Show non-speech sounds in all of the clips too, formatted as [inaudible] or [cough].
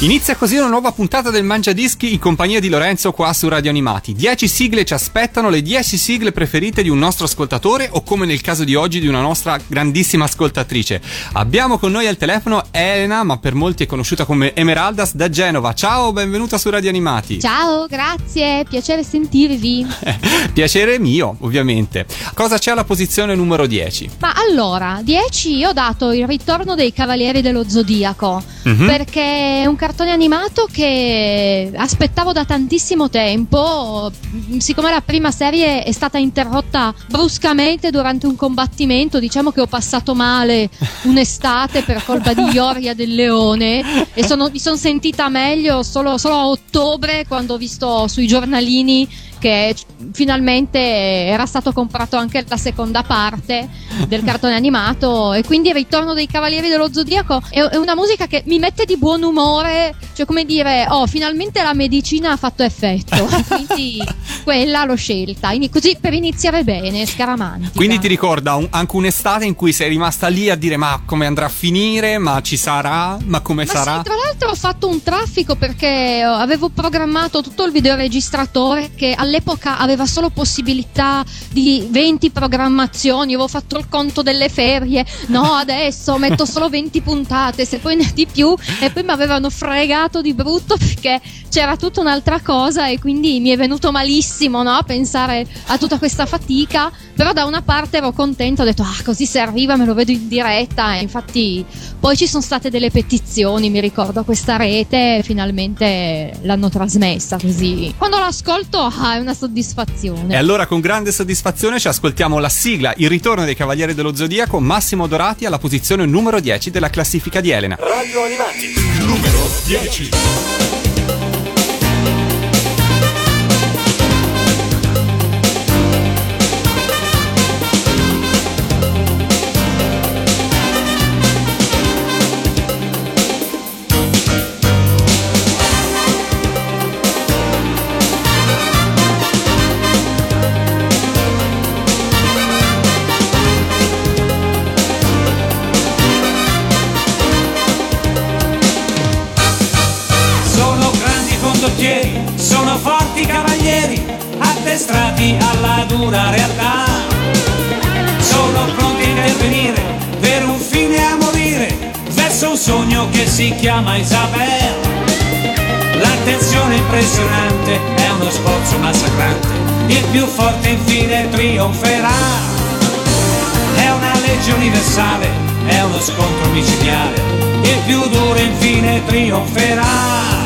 Inizia così una nuova puntata del Mangia Dischi in compagnia di Lorenzo qua su Radio Animati. 10 sigle ci aspettano, le 10 sigle preferite di un nostro ascoltatore o come nel caso di oggi di una nostra grandissima ascoltatrice. Abbiamo con noi al telefono Elena, ma per molti è conosciuta come Emeraldas da Genova. Ciao, benvenuta su Radio Animati. Ciao, grazie, piacere sentirvi. [laughs] Piacere mio, ovviamente. Cosa c'è alla posizione numero 10? Ma allora, 10 io ho dato il ritorno dei Cavalieri dello Zodiaco, Mhm. perché è un cartone animato che aspettavo da tantissimo tempo, siccome la prima serie è stata interrotta bruscamente durante un combattimento, diciamo che ho passato male un'estate per colpa di Ioria del Leone e sono- mi sono sentita meglio solo, solo a ottobre quando ho visto sui giornalini che finalmente era stato comprato anche la seconda parte del cartone animato e quindi il ritorno dei Cavalieri dello Zodiaco è, una musica che mi mette di buon umore, cioè come dire, oh, finalmente la medicina ha fatto effetto, [laughs] quindi quella l'ho scelta, così per iniziare bene, scaramantica. Quindi ti ricorda un- anche un'estate in cui sei rimasta lì a dire ma come andrà a finire, ma ci sarà, ma come Ma sarà? sì, tra l'altro ho fatto un traffico perché avevo programmato tutto il videoregistratore che all'epoca aveva solo possibilità di 20 programmazioni, avevo fatto il conto delle ferie, no [laughs] adesso metto solo 20 puntate, se poi ne di più e poi mi avevano fregato di brutto perché c'era tutta un'altra cosa e quindi mi è venuto malissimo no, pensare a tutta questa fatica, però da una parte ero contenta, ho detto ah così se arriva me lo vedo in diretta e infatti poi ci sono state delle petizioni, mi ricordo, a questa rete, finalmente l'hanno trasmessa così. Quando l'ascolto ah, è una soddisfazione. E allora con grande soddisfazione ci ascoltiamo la sigla Il ritorno dei Cavalieri dello Zodiaco, Massimo Dorati alla posizione numero 10 della classifica di Elena. Radio Animati, numero 10. Dura realtà. Sono pronti a intervenire per un fine a morire, verso un sogno che si chiama Isabel. L'attenzione impressionante è uno sforzo massacrante, il più forte infine trionferà. È una legge universale, è uno scontro micidiale, il più duro infine trionferà.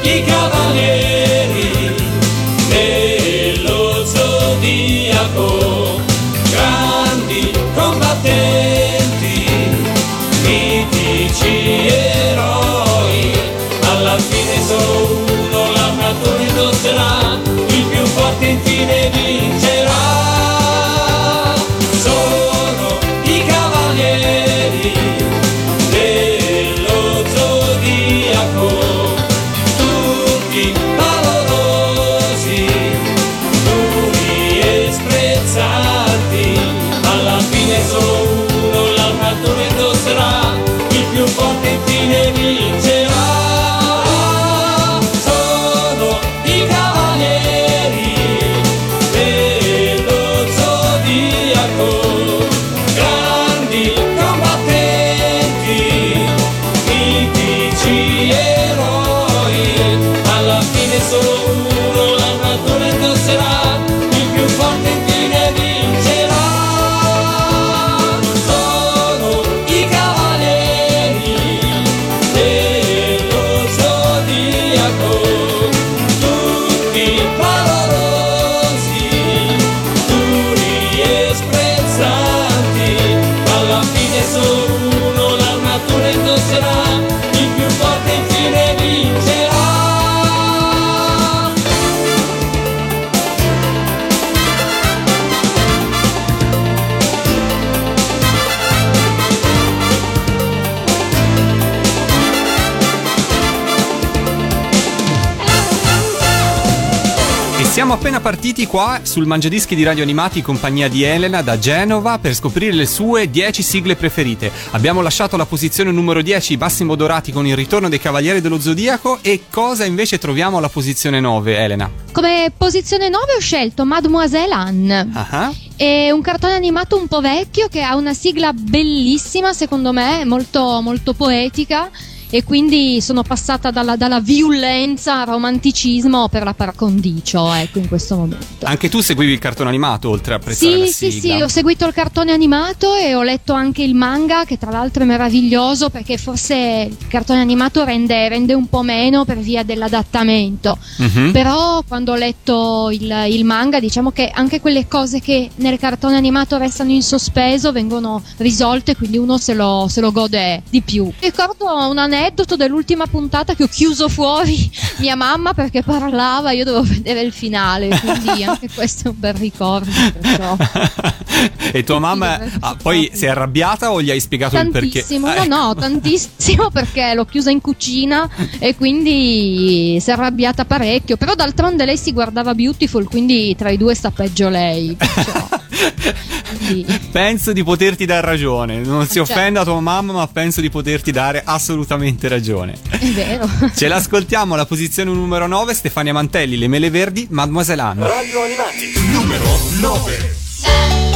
Sono i cavalieri appena partiti qua sul Mangiadischi di Radio Animati in compagnia di Elena da Genova per scoprire le sue 10 sigle preferite. Abbiamo lasciato la posizione numero 10 Massimo Dorati con il ritorno dei Cavalieri dello Zodiaco e cosa invece troviamo alla posizione 9, Elena? Come posizione 9 ho scelto Mademoiselle Anne. Ah, È un cartone animato un po' vecchio che ha una sigla bellissima, secondo me, molto, molto poetica. E quindi sono passata dalla, dalla violenza al romanticismo per la par condicio, ecco, in questo momento. Anche tu seguivi il cartone animato oltre a apprezzare la Sì, sì, sigla? sì, ho seguito il cartone animato e ho letto anche il manga, che tra l'altro è meraviglioso perché forse il cartone animato rende, rende un po' meno per via dell'adattamento. Mhm. Però quando ho letto il, il manga, diciamo che anche quelle cose che nel cartone animato restano in sospeso vengono risolte, quindi uno se lo, se lo gode di più. Ricordo un aneddoto dell'ultima puntata che ho chiuso fuori mia mamma perché parlava, io dovevo vedere il finale, quindi anche questo è un bel ricordo. Perciò. [laughs] e tua mamma ah, poi si è arrabbiata o gli hai spiegato il perché? Tantissimo, no, no, [laughs] tantissimo perché l'ho chiusa in cucina e quindi si è arrabbiata parecchio. Però d'altronde lei si guardava Beautiful, quindi tra i due sta peggio lei. perciò, Penso di poterti dar ragione. Non si Certo. offenda tua mamma, ma penso di poterti dare assolutamente ragione. è vero. Ce l'ascoltiamo alla posizione numero 9, Stefania Mantelli, Le Mele Verdi, Mademoiselle Anne. Radio Animati, numero 9.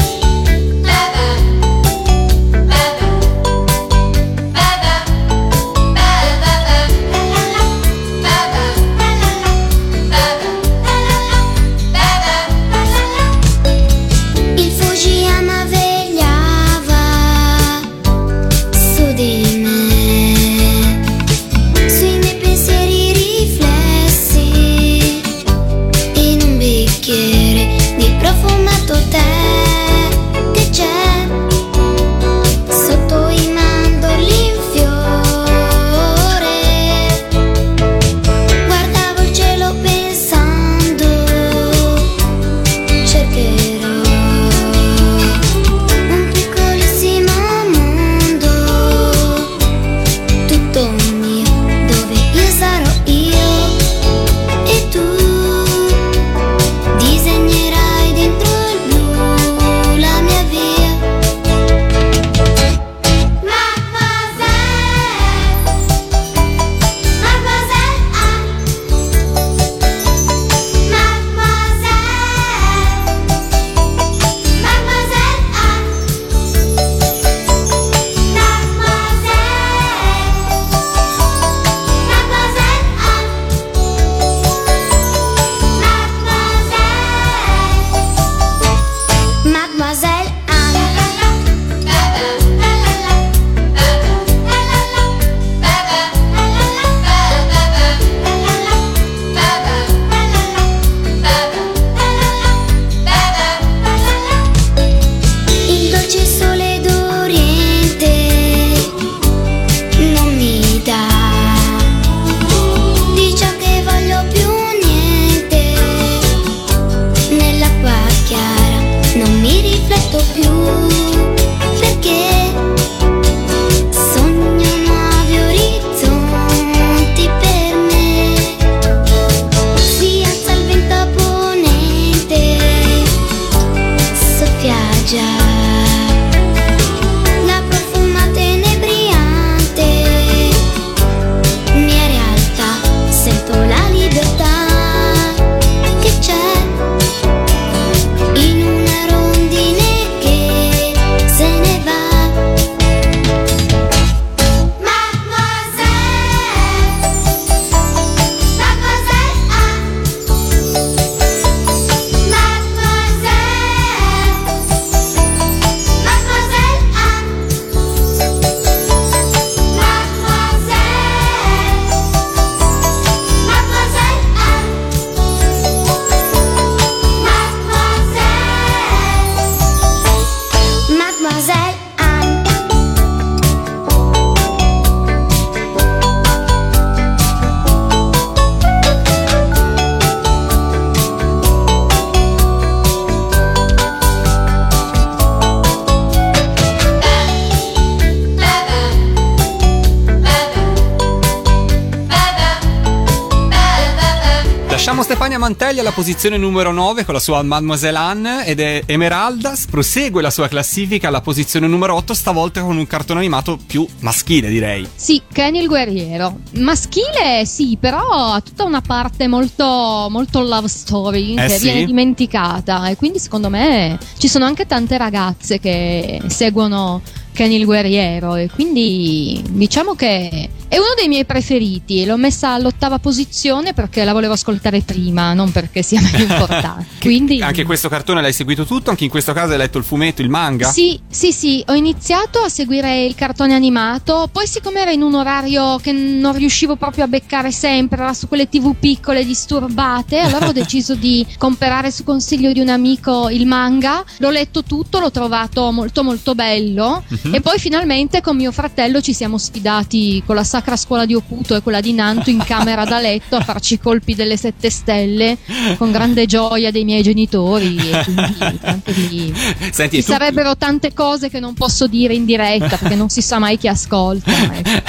Mantelli alla posizione numero 9 con la sua Mademoiselle Anne ed è Emeraldas prosegue la sua classifica alla posizione numero 8 stavolta con un cartone animato più maschile direi. Sì, Kenny il guerriero. Maschile, sì, però ha tutta una parte molto, molto love story Eh che sì? viene dimenticata. E quindi secondo me ci sono anche tante ragazze che seguono Kenny il guerriero. E quindi diciamo che è uno dei miei preferiti. L'ho messa all'ottava posizione perché la volevo ascoltare prima, non perché sia [laughs] meno importante. quindi. Anche questo cartone l'hai seguito tutto? Anche in questo caso hai letto il fumetto, il manga? Sì, sì, sì, ho iniziato a seguire il cartone animato, poi siccome era in un orario che non riuscivo proprio a beccare sempre, era su quelle tv piccole disturbate, allora ho [laughs] deciso di comprare su consiglio di un amico il manga, l'ho letto tutto, l'ho trovato molto molto bello Mhm. e poi finalmente con mio fratello ci siamo sfidati con la Sacra Scuola di Oputo e quella di Nanto in camera da letto a farci i colpi delle sette stelle con grande gioia dei miei genitori e quindi anche lì Senti, ci tu- sarebbero tante cose che non posso dire in diretta perché non si sa mai chi ascolta. ecco.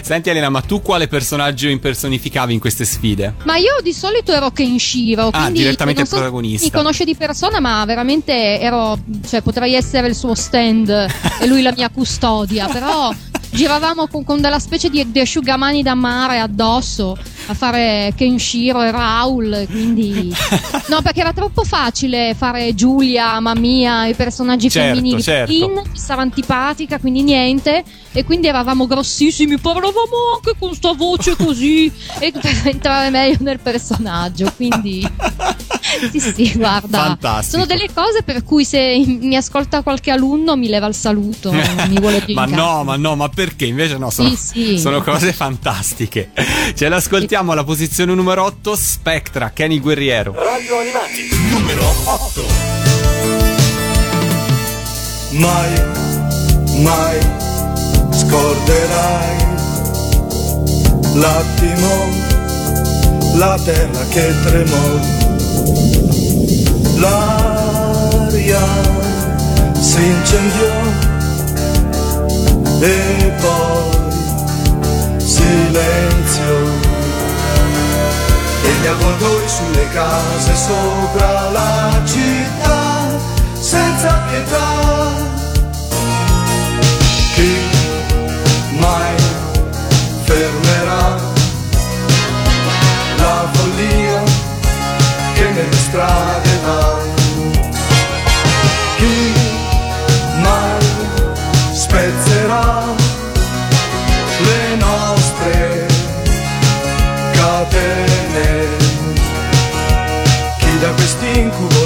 [laughs] Senti Elena, ma tu quale personaggio impersonificavi in queste sfide? Ma io di solito ero Kenshiro, Ah, quindi direttamente so protagonista. Mi conosce di persona, ma veramente ero, cioè potrei essere il suo stand [laughs] e lui la mia custodia, però giravamo con, con della specie di, di asciugamani da mare addosso a fare Kenshiro e Raul, quindi no, perché era troppo facile fare Giulia, Mamma i personaggi Certo, femminili. certo. In stava antipatica, quindi niente. E quindi eravamo grossissimi, parlavamo anche con sta voce così. e [laughs] per entrare meglio nel personaggio. Quindi, sì, sì, guarda. Fantastico. Sono delle cose per cui se mi ascolta qualche alunno mi leva il saluto. [laughs] mi vuole più ma no, ma no, ma perché? Invece no, sono, Sì, sì. sono cose fantastiche. Ce l'ascoltiamo alla posizione numero 8, Spectra, Kenny Guerriero. Radio Animati, numero 8. Mai, mai scorderai l'attimo, la terra che tremò, l'aria si incendiò e poi silenzio e gli avvoltoi sulle case sopra la città senza pietà. Strade va? Chi mai spezzerà le nostre catene. Chi da quest'incubo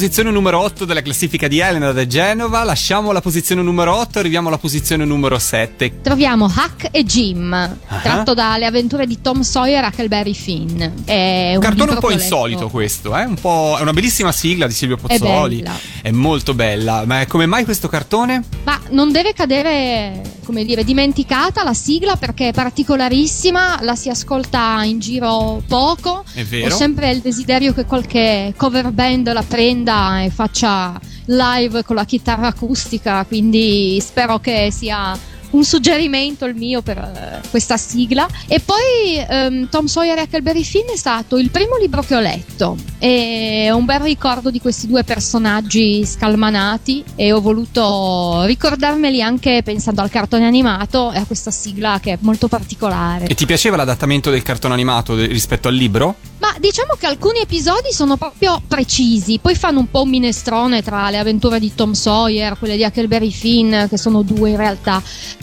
posizione numero 8 della classifica di Elena da Genova. Lasciamo la posizione numero 8 e arriviamo alla posizione numero 7. Troviamo Huck e Jim, tratto dalle avventure di Tom Sawyer e Huckleberry Finn. È un Cartone un po' che ho letto- insolito questo, eh? un po', è una bellissima sigla di Silvio È Pozzoli. bella. È molto bella. Ma come mai questo cartone? Ma non deve cadere, come dire, dimenticata la sigla perché è particolarissima, la si ascolta in giro poco. È vero. Ho sempre il desiderio che qualche cover band la prenda e faccia live con la chitarra acustica, quindi spero che sia un suggerimento il mio per eh, questa sigla. E poi ehm, Tom Sawyer e Huckleberry Finn è stato il primo libro che ho letto e ho un bel ricordo di questi due personaggi scalmanati e ho voluto ricordarmeli anche pensando al cartone animato e a questa sigla che è molto particolare. E ti piaceva l'adattamento del cartone animato rispetto al libro? Ma diciamo che alcuni episodi sono proprio precisi, poi fanno un po' un minestrone tra le avventure di Tom Sawyer, quelle di Huckleberry Finn, che sono due in realtà.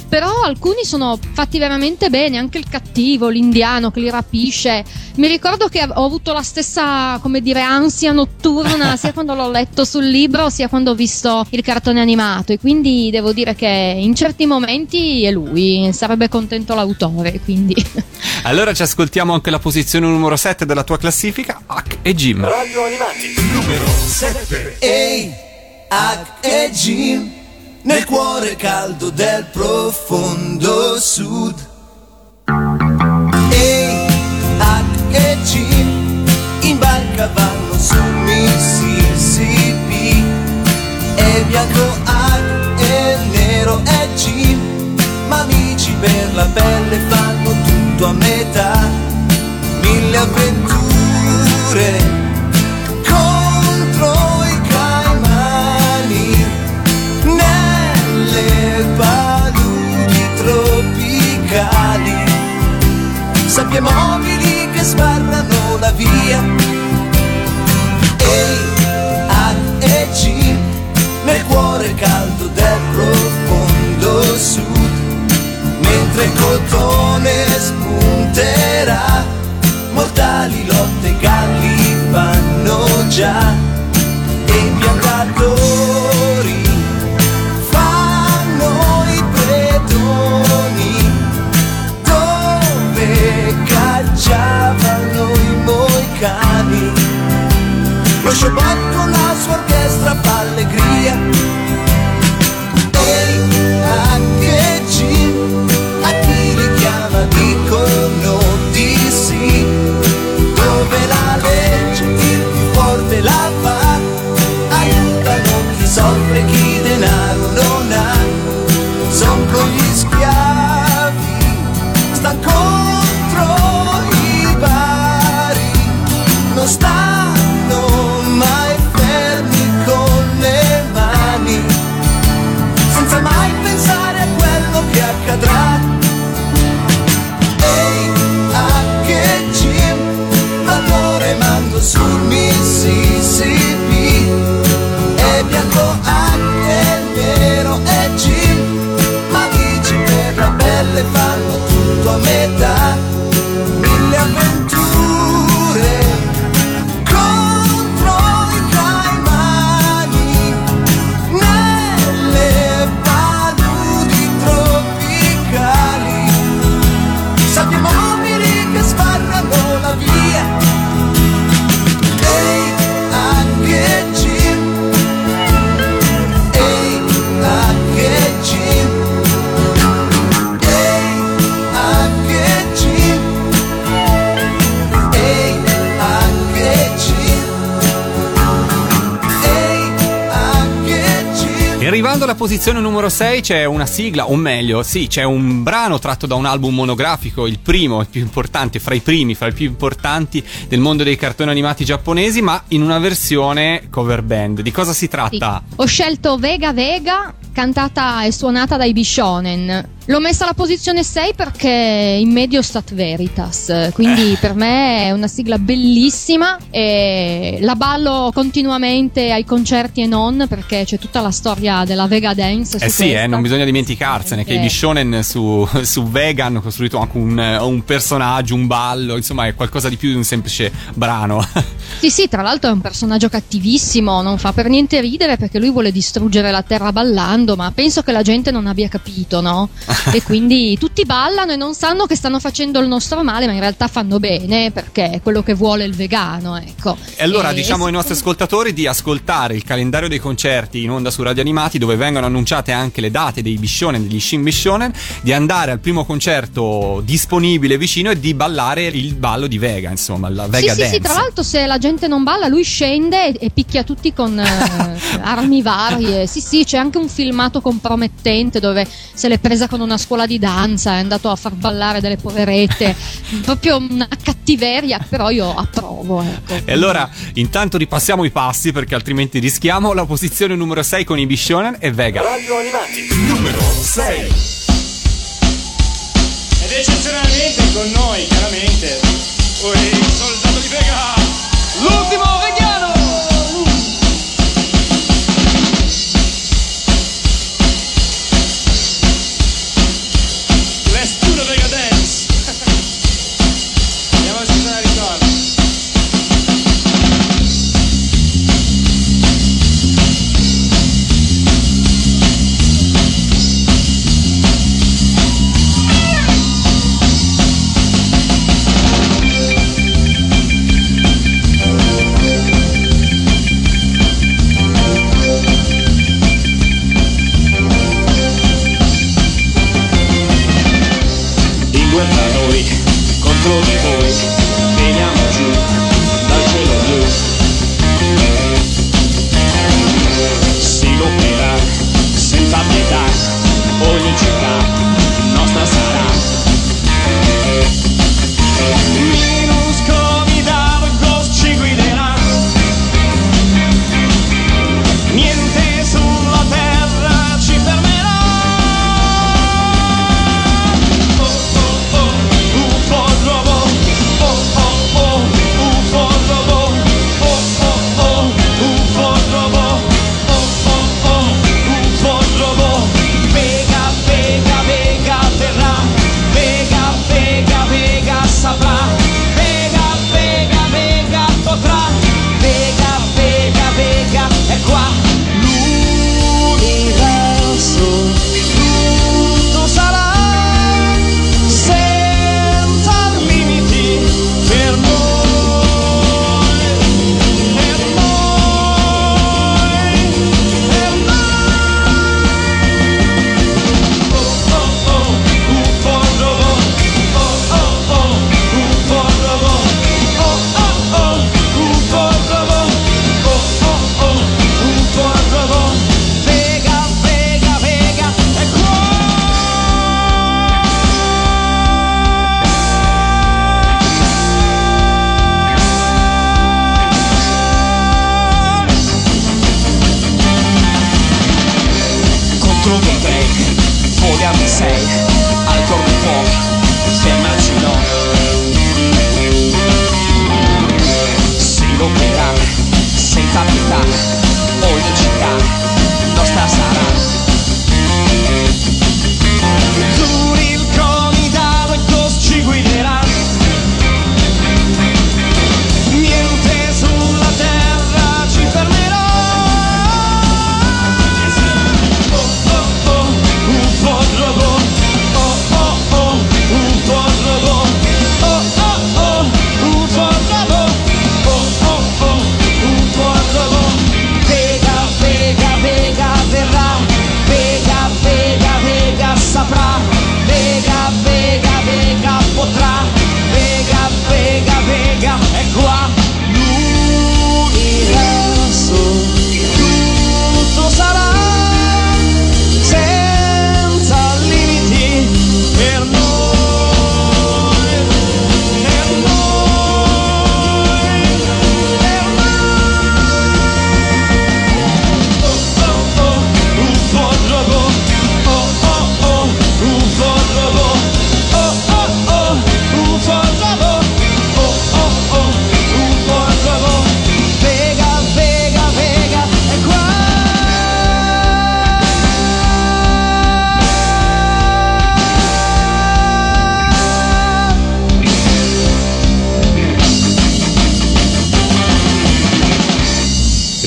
Però alcuni sono fatti veramente bene, anche il cattivo, l'indiano che li rapisce. Mi ricordo che ho avuto la stessa, come dire, ansia notturna [laughs] sia quando l'ho letto sul libro sia quando ho visto il cartone animato e quindi devo dire che in certi momenti è lui, sarebbe contento l'autore, quindi Allora ci ascoltiamo anche la posizione numero 7 della tua classifica, Huck e Jim. Radio Animati, numero 7. Ehi, Hack e Jim, nel cuore caldo del profondo sud. Ehi, Hack e Jim, in barca vanno su Mississippi. E bianco Hack e nero è Jim, ma amici per la pelle fanno tutto a metà. Mille avventure sabbie mobili che sbarrano la via. Ehi, Hack e Jim nel cuore caldo del profondo sud mentre il cotone spunterà mortali lotte galli fanno già. E i piantatori lo Shabbat posizione numero 6 c'è una sigla, o meglio, sì, c'è un brano tratto da un album monografico, il primo, il più importante, fra i primi, fra i più importanti del mondo dei cartoni animati giapponesi, ma in una versione cover band. Di cosa si Sì. tratta? Ho scelto Vega Vega, cantata e suonata dai Bishonen. L'ho messa alla posizione 6 perché in medio stat veritas, quindi Eh. per me è una sigla bellissima e la ballo continuamente ai concerti e non perché c'è tutta la storia della Vega Dance. Eh sì, eh, non bisogna dimenticarsene che gli shonen su, su Vega hanno costruito anche un, un personaggio, un ballo, insomma è qualcosa di più di un semplice brano. [laughs] Sì, sì, tra l'altro è un personaggio cattivissimo, non fa per niente ridere perché lui vuole distruggere la terra ballando, ma penso che la gente non abbia capito, no? [laughs] [laughs] e quindi tutti ballano e non sanno che stanno facendo il nostro male, ma in realtà fanno bene perché è quello che vuole il vegano, ecco. E allora E- diciamo ai nostri ascoltatori di ascoltare il calendario dei concerti in onda su Radio Animati dove vengono annunciate anche le date dei Bishonen, degli Shin Bishonen, di andare al primo concerto disponibile vicino e di ballare il ballo di Vega, insomma, la Vega sì, sì, Dance. sì, tra l'altro se la gente non balla lui scende e, picchia tutti con eh, [laughs] armi varie. Sì, sì, c'è anche un filmato compromettente dove se l'è presa con una scuola di danza, è andato a far ballare delle poverette, [laughs] proprio una cattiveria, però io approvo, ecco. E allora intanto ripassiamo i passi perché altrimenti rischiamo la posizione numero 6 con i Bishonen e Vega. Radio Animati, numero 6. Ed eccezionalmente con noi, chiaramente, il soldato di Vega, l'ultimo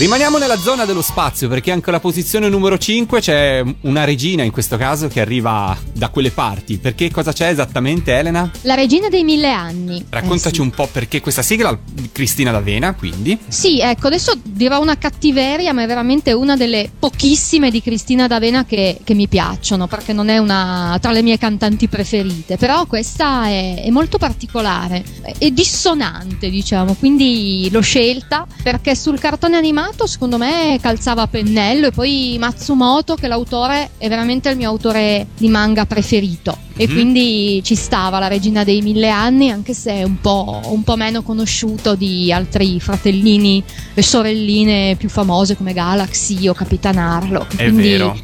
Rimaniamo nella zona dello spazio perché anche alla posizione numero 5 c'è una regina in questo caso che arriva da quelle parti. Perché cosa c'è esattamente Elena? La regina dei mille anni. Raccontaci Eh sì. un po' perché questa sigla, Cristina D'Avena, quindi. Sì, ecco, adesso dirò una cattiveria, ma è veramente una delle pochissime di Cristina D'Avena che, che mi piacciono, perché non è una tra le mie cantanti preferite. Però questa è, è molto particolare, è dissonante, diciamo, quindi l'ho scelta perché sul cartone animato secondo me calzava a pennello e poi Matsumoto, che l'autore è veramente il mio autore di manga preferito. E Mhm. quindi ci stava la regina dei mille anni, anche se è un po', un po' meno conosciuto di altri fratellini e sorelline più famose come Galaxy o Capitan Harlock. È Quindi vero.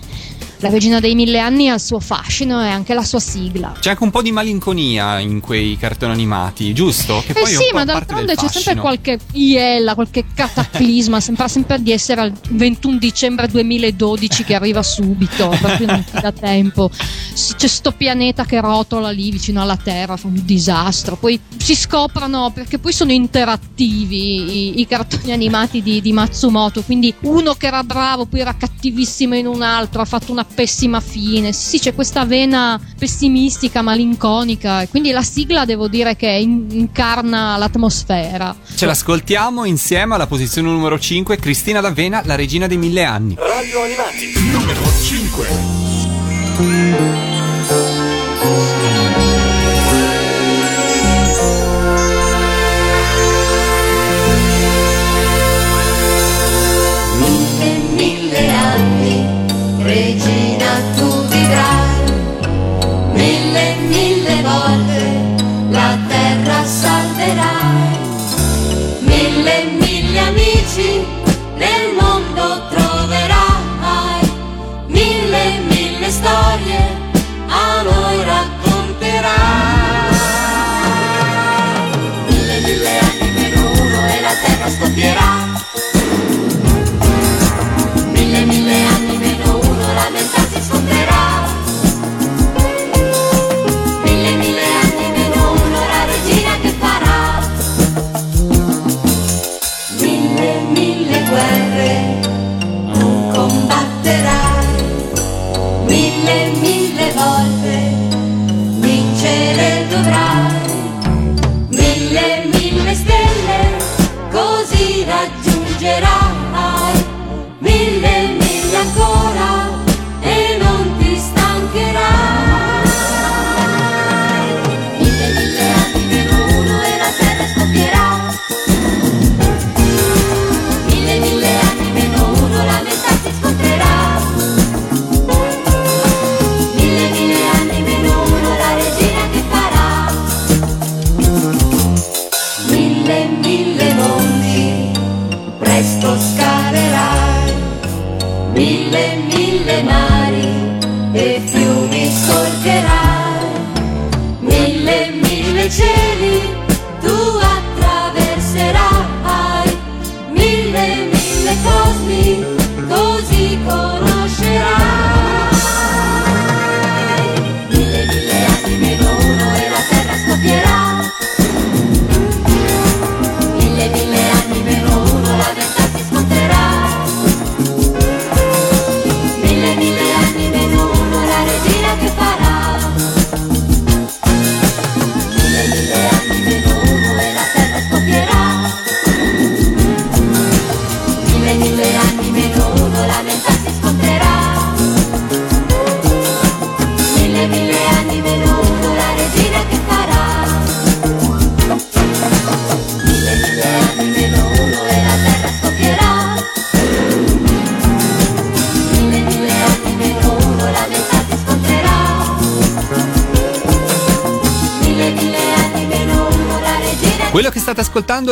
La regina dei mille anni ha il suo fascino e anche la sua sigla. C'è anche un po' di malinconia in quei cartoni animati, giusto? Che Eh poi è un sì, ma d'altronde c'è sempre qualche iella, qualche cataclisma. sembra sempre di essere al 21 dicembre 2012 che arriva subito, proprio non ti dà tempo. C'è sto pianeta che rotola lì vicino alla Terra, fa un disastro. Poi si scoprono, perché poi sono interattivi i, i cartoni animati di, di Matsumoto. Quindi uno che era bravo, poi era cattivissimo in un altro, ha fatto una pessima fine. Sì, c'è questa vena pessimistica, malinconica. E quindi la sigla devo dire che in- incarna l'atmosfera. Ce l'ascoltiamo insieme alla posizione numero 5, Cristina D'Avena, la regina dei mille anni. Radio Animati, numero 5.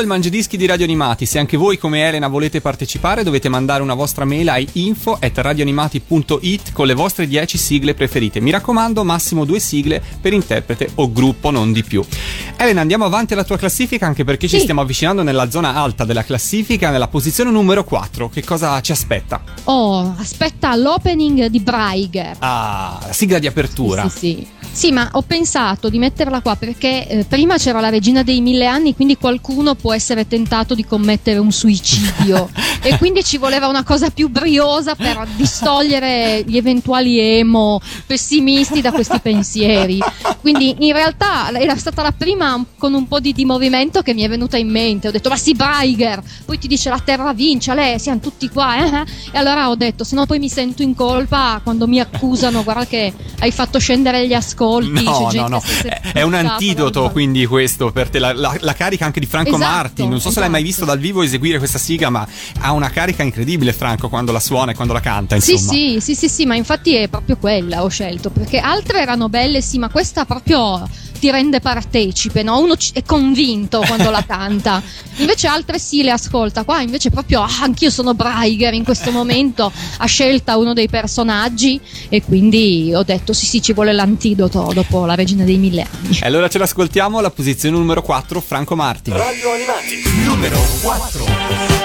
Il Mangiadischi di Radio Animati. Se anche voi, come Elena, volete partecipare, dovete mandare una vostra mail a info at radioanimati.it con le vostre 10 sigle preferite. Mi raccomando, massimo due sigle per interprete o gruppo, non di più. Elena, andiamo avanti alla tua classifica, anche perché ci Sì. stiamo avvicinando nella zona alta della classifica, nella posizione numero 4. Che cosa ci aspetta? Oh, aspetta l'opening di Braiger. Ah, la sigla di apertura. Sì, sì, sì. Sì, ma ho pensato di metterla qua perché eh, prima c'era la regina dei mille anni, quindi qualcuno può essere tentato di commettere un suicidio [laughs] e quindi ci voleva una cosa più briosa per distogliere gli eventuali emo pessimisti da questi pensieri. Quindi in realtà era stata la prima con un po' di, di movimento che mi è venuta in mente. Ho detto, ma sì, Braiger, poi ti dice la terra vince, lei, siamo tutti qua. eh, eh. E allora ho detto, se no poi mi sento in colpa quando mi accusano, guarda che hai fatto scendere gli ascolti. C'è No, no, no, è un antidoto quindi questo per te, la, la- la carica anche di Franco Esatto, Martin, non so se l'hai mai visto dal vivo eseguire questa sigla, ma ha una carica incredibile Franco quando la suona e quando la canta, Sì, insomma. sì, sì, sì, sì, ma infatti è proprio quella ho scelto, perché altre erano belle, sì, ma questa proprio ti rende partecipe, no? Uno è convinto quando la canta. [laughs] Invece altre sì le ascolta, qua invece proprio ah, anch'io sono Braiger in questo momento, ha scelta uno dei personaggi e quindi ho detto sì, sì, ci vuole l'antidoto dopo la regina dei mille anni. E allora ce l'ascoltiamo alla posizione numero 4, Franco Martin. Radio Animati, numero 4.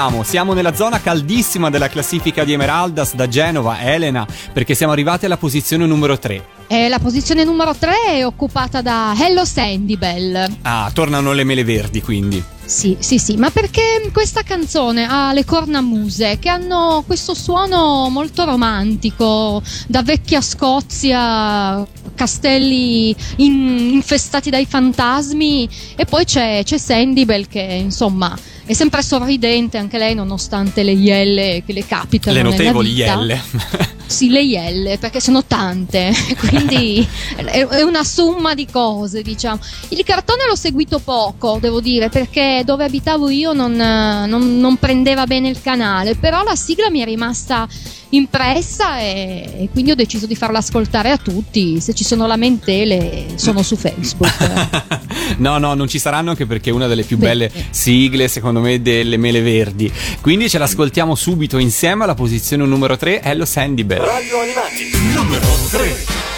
Siamo, siamo nella zona caldissima della classifica di Emeraldas da Genova, Elena, perché siamo arrivati alla posizione numero 3. E la posizione numero 3 è occupata da Hello Sandy Bell. Ah, tornano le mele verdi quindi. Sì, sì, sì, ma perché questa canzone ha le cornamuse che hanno questo suono molto romantico, da vecchia Scozia, castelli in- infestati dai fantasmi e poi c'è, c'è Sandy Bell che insomma è sempre sorridente anche lei nonostante le ielle che le capitano Le notevoli ielle. [laughs] Sì, le ielle, perché sono tante, [laughs] quindi è una somma di cose, diciamo. Il cartone l'ho seguito poco, devo dire, perché dove abitavo io non, non- non prendeva bene il canale, però la sigla mi è rimasta impressa e, e quindi ho deciso di farla ascoltare a tutti. Se ci sono lamentele, sono su Facebook. [laughs] No, no, non ci saranno anche perché è una delle più belle sigle, secondo me, delle mele verdi. Quindi ce l'ascoltiamo subito insieme alla posizione numero 3, Hello Sandy Bell. Radio Animati, numero 3.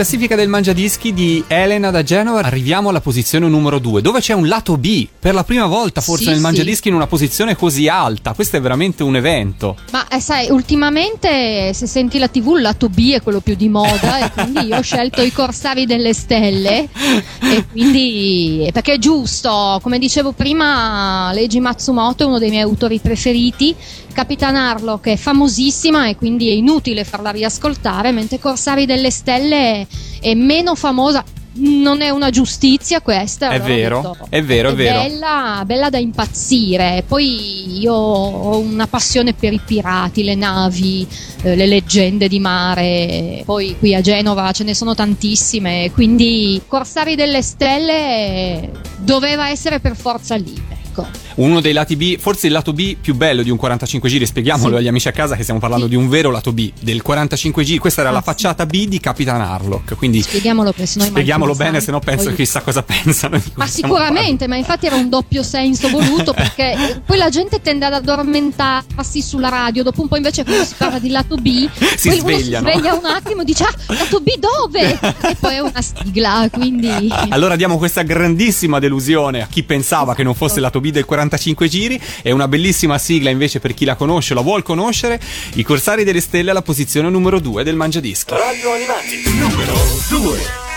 Classifica del mangiadischi di Elena da Genova, arriviamo alla posizione numero 2, dove c'è un lato B, per la prima volta forse Sì, nel sì. mangiadischi in una posizione così alta, questo è veramente un evento. Ma eh, sai, ultimamente se senti la TV il lato B è quello più di moda e quindi io ho scelto i Corsari delle Stelle. E quindi perché è giusto, come dicevo prima, Leiji Matsumoto è uno dei miei autori preferiti, Capitan Harlock è famosissima e quindi è inutile farla riascoltare, mentre Corsari delle Stelle è meno famosa. Non è una giustizia questa. È allora vero, detto, è vero, è vero. Bella, bella da impazzire. Poi io ho una passione per i pirati, le navi, eh, le leggende di mare. Poi qui a Genova ce ne sono tantissime. Quindi Corsari delle Stelle doveva essere per forza lì. Ecco. Uno dei lati B, forse il lato B più bello di un 45 giri, spieghiamolo Sì. agli amici a casa che stiamo parlando Sì. di un vero lato B del 45 giri, questa era Ah, la sì. facciata B di Capitan Harlock, quindi Spieghiamolo sennò i spieghiamolo bene, se no penso Poi- chissà cosa [laughs] pensano Ma sicuramente, ma infatti era un doppio senso voluto [laughs] perché poi la gente tende ad addormentarsi sulla radio, dopo un po' invece quando si parla di lato B, Si svegliano. si sveglia un attimo e dice ah, lato B dove? E poi è una sigla, quindi... Allora diamo questa grandissima delusione a chi pensava che non fosse il lato B del 45 giri e una bellissima sigla invece per chi la conosce o la vuol conoscere, I Corsari delle Stelle alla posizione numero 2 del Mangiadischi. Radio Animati, numero 2.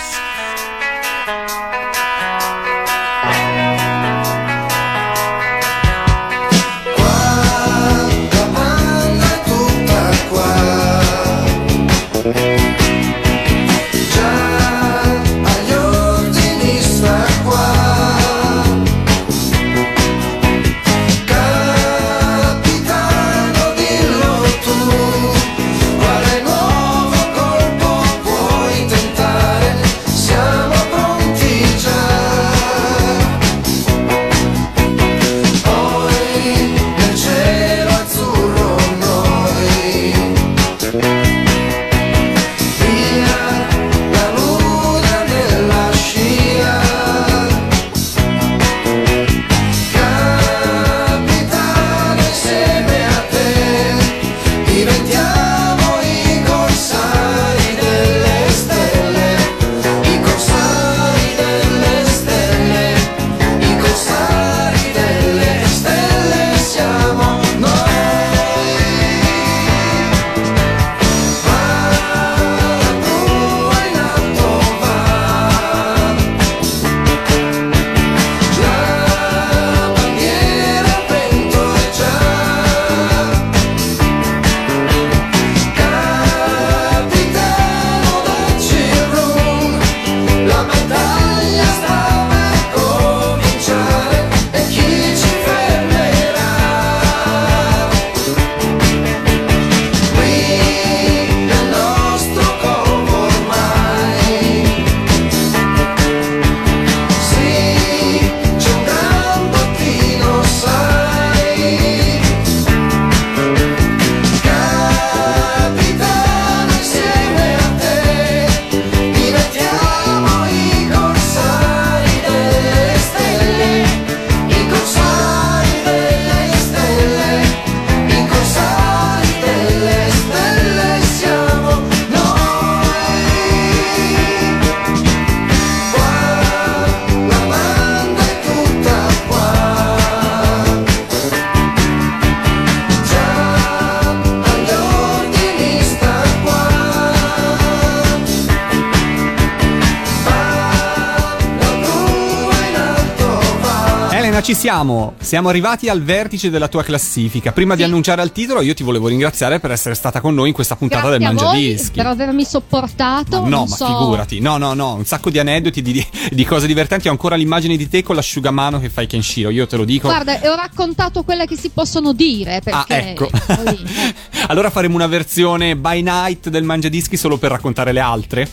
Siamo. Siamo arrivati al vertice della tua classifica. Prima di annunciare al titolo, io ti volevo ringraziare per essere stata con noi in questa puntata Grazie del Mangiadischi. per avermi sopportato. Ma no, non ma so- figurati. No, no, no, un sacco di aneddoti, di, di cose divertenti. Ho ancora l'immagine di te con l'asciugamano che fai Kenshiro. Io te lo dico. Guarda, e ho raccontato quelle che si possono dire Ah, perché ecco. poi- [laughs] allora faremo una versione by night del Mangiadischi solo per raccontare le altre.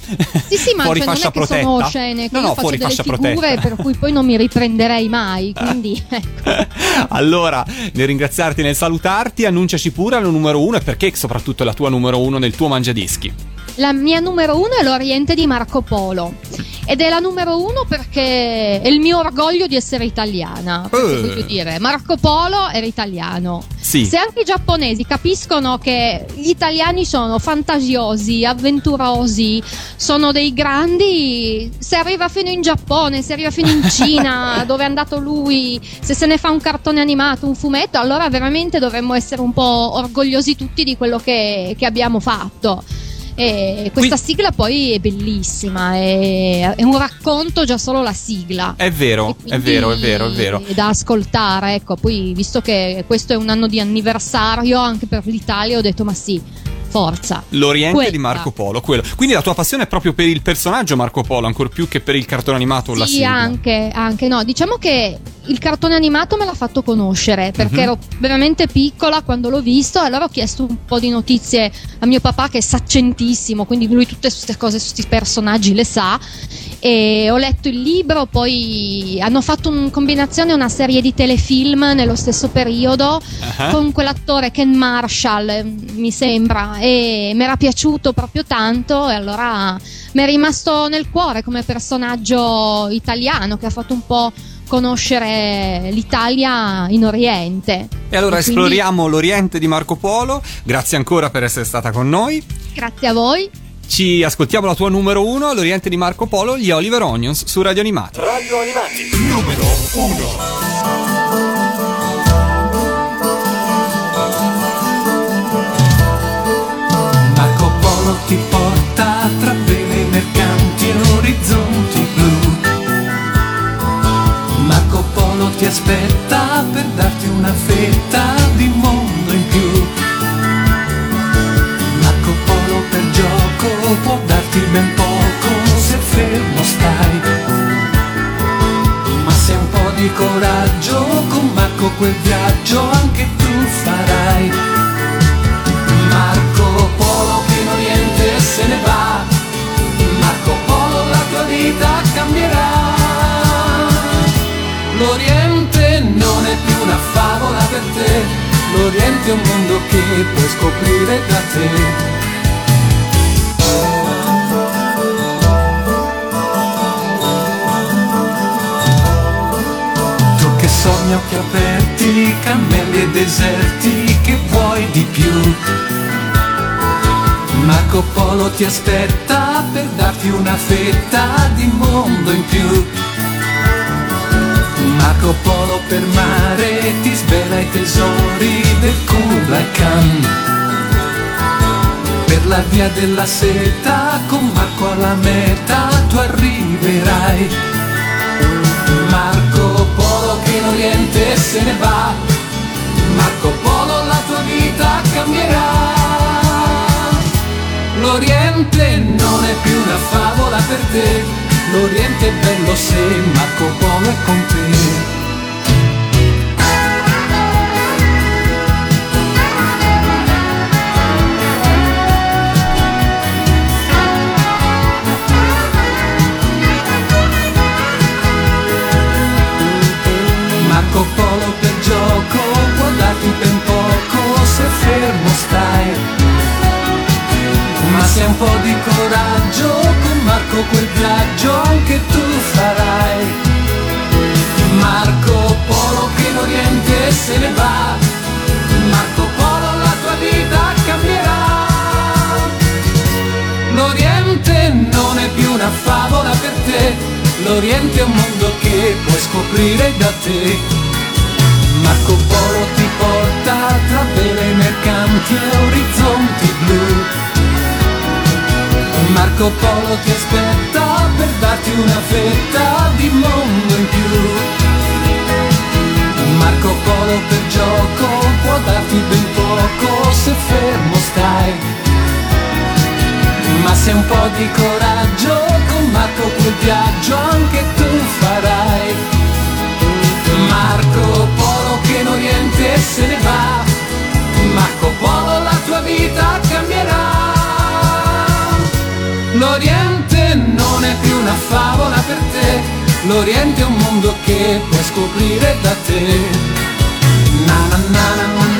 Sì, sì, ma fuori cioè, non fascia è che protetta. sono scene che no, no, fuori delle fascia figure protetta. per cui poi non mi riprenderei mai, [laughs] quindi ecco. [laughs] allora, nel ringraziarti, nel salutarti, annunciaci pure la numero uno e perché soprattutto la tua numero uno nel tuo Mangiadischi. La mia numero uno è l'Oriente di Marco Polo. Ed è la numero uno perché è il mio orgoglio di essere italiana. Eh. voglio dire, Marco Polo era italiano. Sì. Se anche i giapponesi capiscono che gli italiani sono fantasiosi, avventurosi, sono dei grandi, se arriva fino in Giappone, se arriva fino in Cina, [laughs] dove è andato lui, se se ne fa un cartone animato, un fumetto, allora veramente dovremmo essere un po' orgogliosi tutti di quello che, che abbiamo fatto. E questa sigla poi è bellissima, è, è un racconto già solo la sigla. È vero, è vero, è vero, è vero. È da ascoltare, ecco. Poi, visto che questo è un anno di anniversario anche per l'Italia, ho detto: ma sì, forza. L'Oriente Quella. di Marco Polo, quello. Quindi la tua passione è proprio per il personaggio Marco Polo, ancora più che per il cartone animato o la Sì, sigla. anche, anche no. Diciamo che il cartone animato me l'ha fatto conoscere perché Mhm. ero veramente piccola quando l'ho visto allora ho chiesto un po' di notizie a mio papà che è saccentissimo, quindi lui tutte queste cose, questi personaggi le sa. E ho letto il libro, poi hanno fatto in combinazione una serie di telefilm nello stesso periodo Ah. con quell'attore Ken Marshall, mi sembra, e mi era piaciuto proprio tanto e allora mi è rimasto nel cuore come personaggio italiano che ha fatto un po' conoscere l'Italia in Oriente. E allora E quindi- esploriamo l'Oriente di Marco Polo. Grazie ancora per essere stata con noi. Grazie a voi. Ci ascoltiamo la tua numero uno, l'Oriente di Marco Polo, gli Oliver Onions su Radio Animati. Radio Animati, numero 1. Marco Polo ti porta tra vele mercanti e orizzonti blu. Marco Polo ti aspetta per darti una fetta di mondo per gioco può darti ben poco se fermo stai. Ma se un po' di coraggio con Marco quel viaggio anche tu farai. Marco Polo che in Oriente se ne va, Marco Polo la tua vita cambierà. L'Oriente non è più una favola per te, l'Oriente è un mondo che puoi scoprire da te. Cammelli e deserti, che vuoi di più? Marco Polo ti aspetta per darti una fetta di mondo in più. Marco Polo per mare ti svela i tesori del Kublai Khan. Per la via della seta, con Marco alla meta tu arriverai. Marco in Oriente se ne va, Marco Polo la tua vita cambierà. L'Oriente non è più una favola per te, l'Oriente è bello se Marco Polo è con te. Marco quel viaggio anche tu farai. Marco Polo che in Oriente se ne va. Marco Polo la tua vita cambierà. L'Oriente non è più una favola per te, l'Oriente è un mondo che puoi scoprire da te. Marco Polo ti porta tra vele mercanti e orizzonti blu. Marco Polo ti aspetta per darti una fetta di mondo in più. Marco Polo per gioco può darti ben poco se fermo stai. Ma se un po' di coraggio con Marco quel viaggio anche tu farai. Marco Polo che in Oriente se ne va, Marco Polo la tua vita cambierà. L'Oriente non è più una favola per te, l'Oriente è un mondo che puoi scoprire da te. Na na na